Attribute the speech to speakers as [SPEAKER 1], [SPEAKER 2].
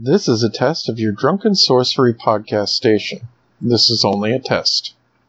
[SPEAKER 1] This is a test of your Drunken Sorcery podcast station. This is only a test.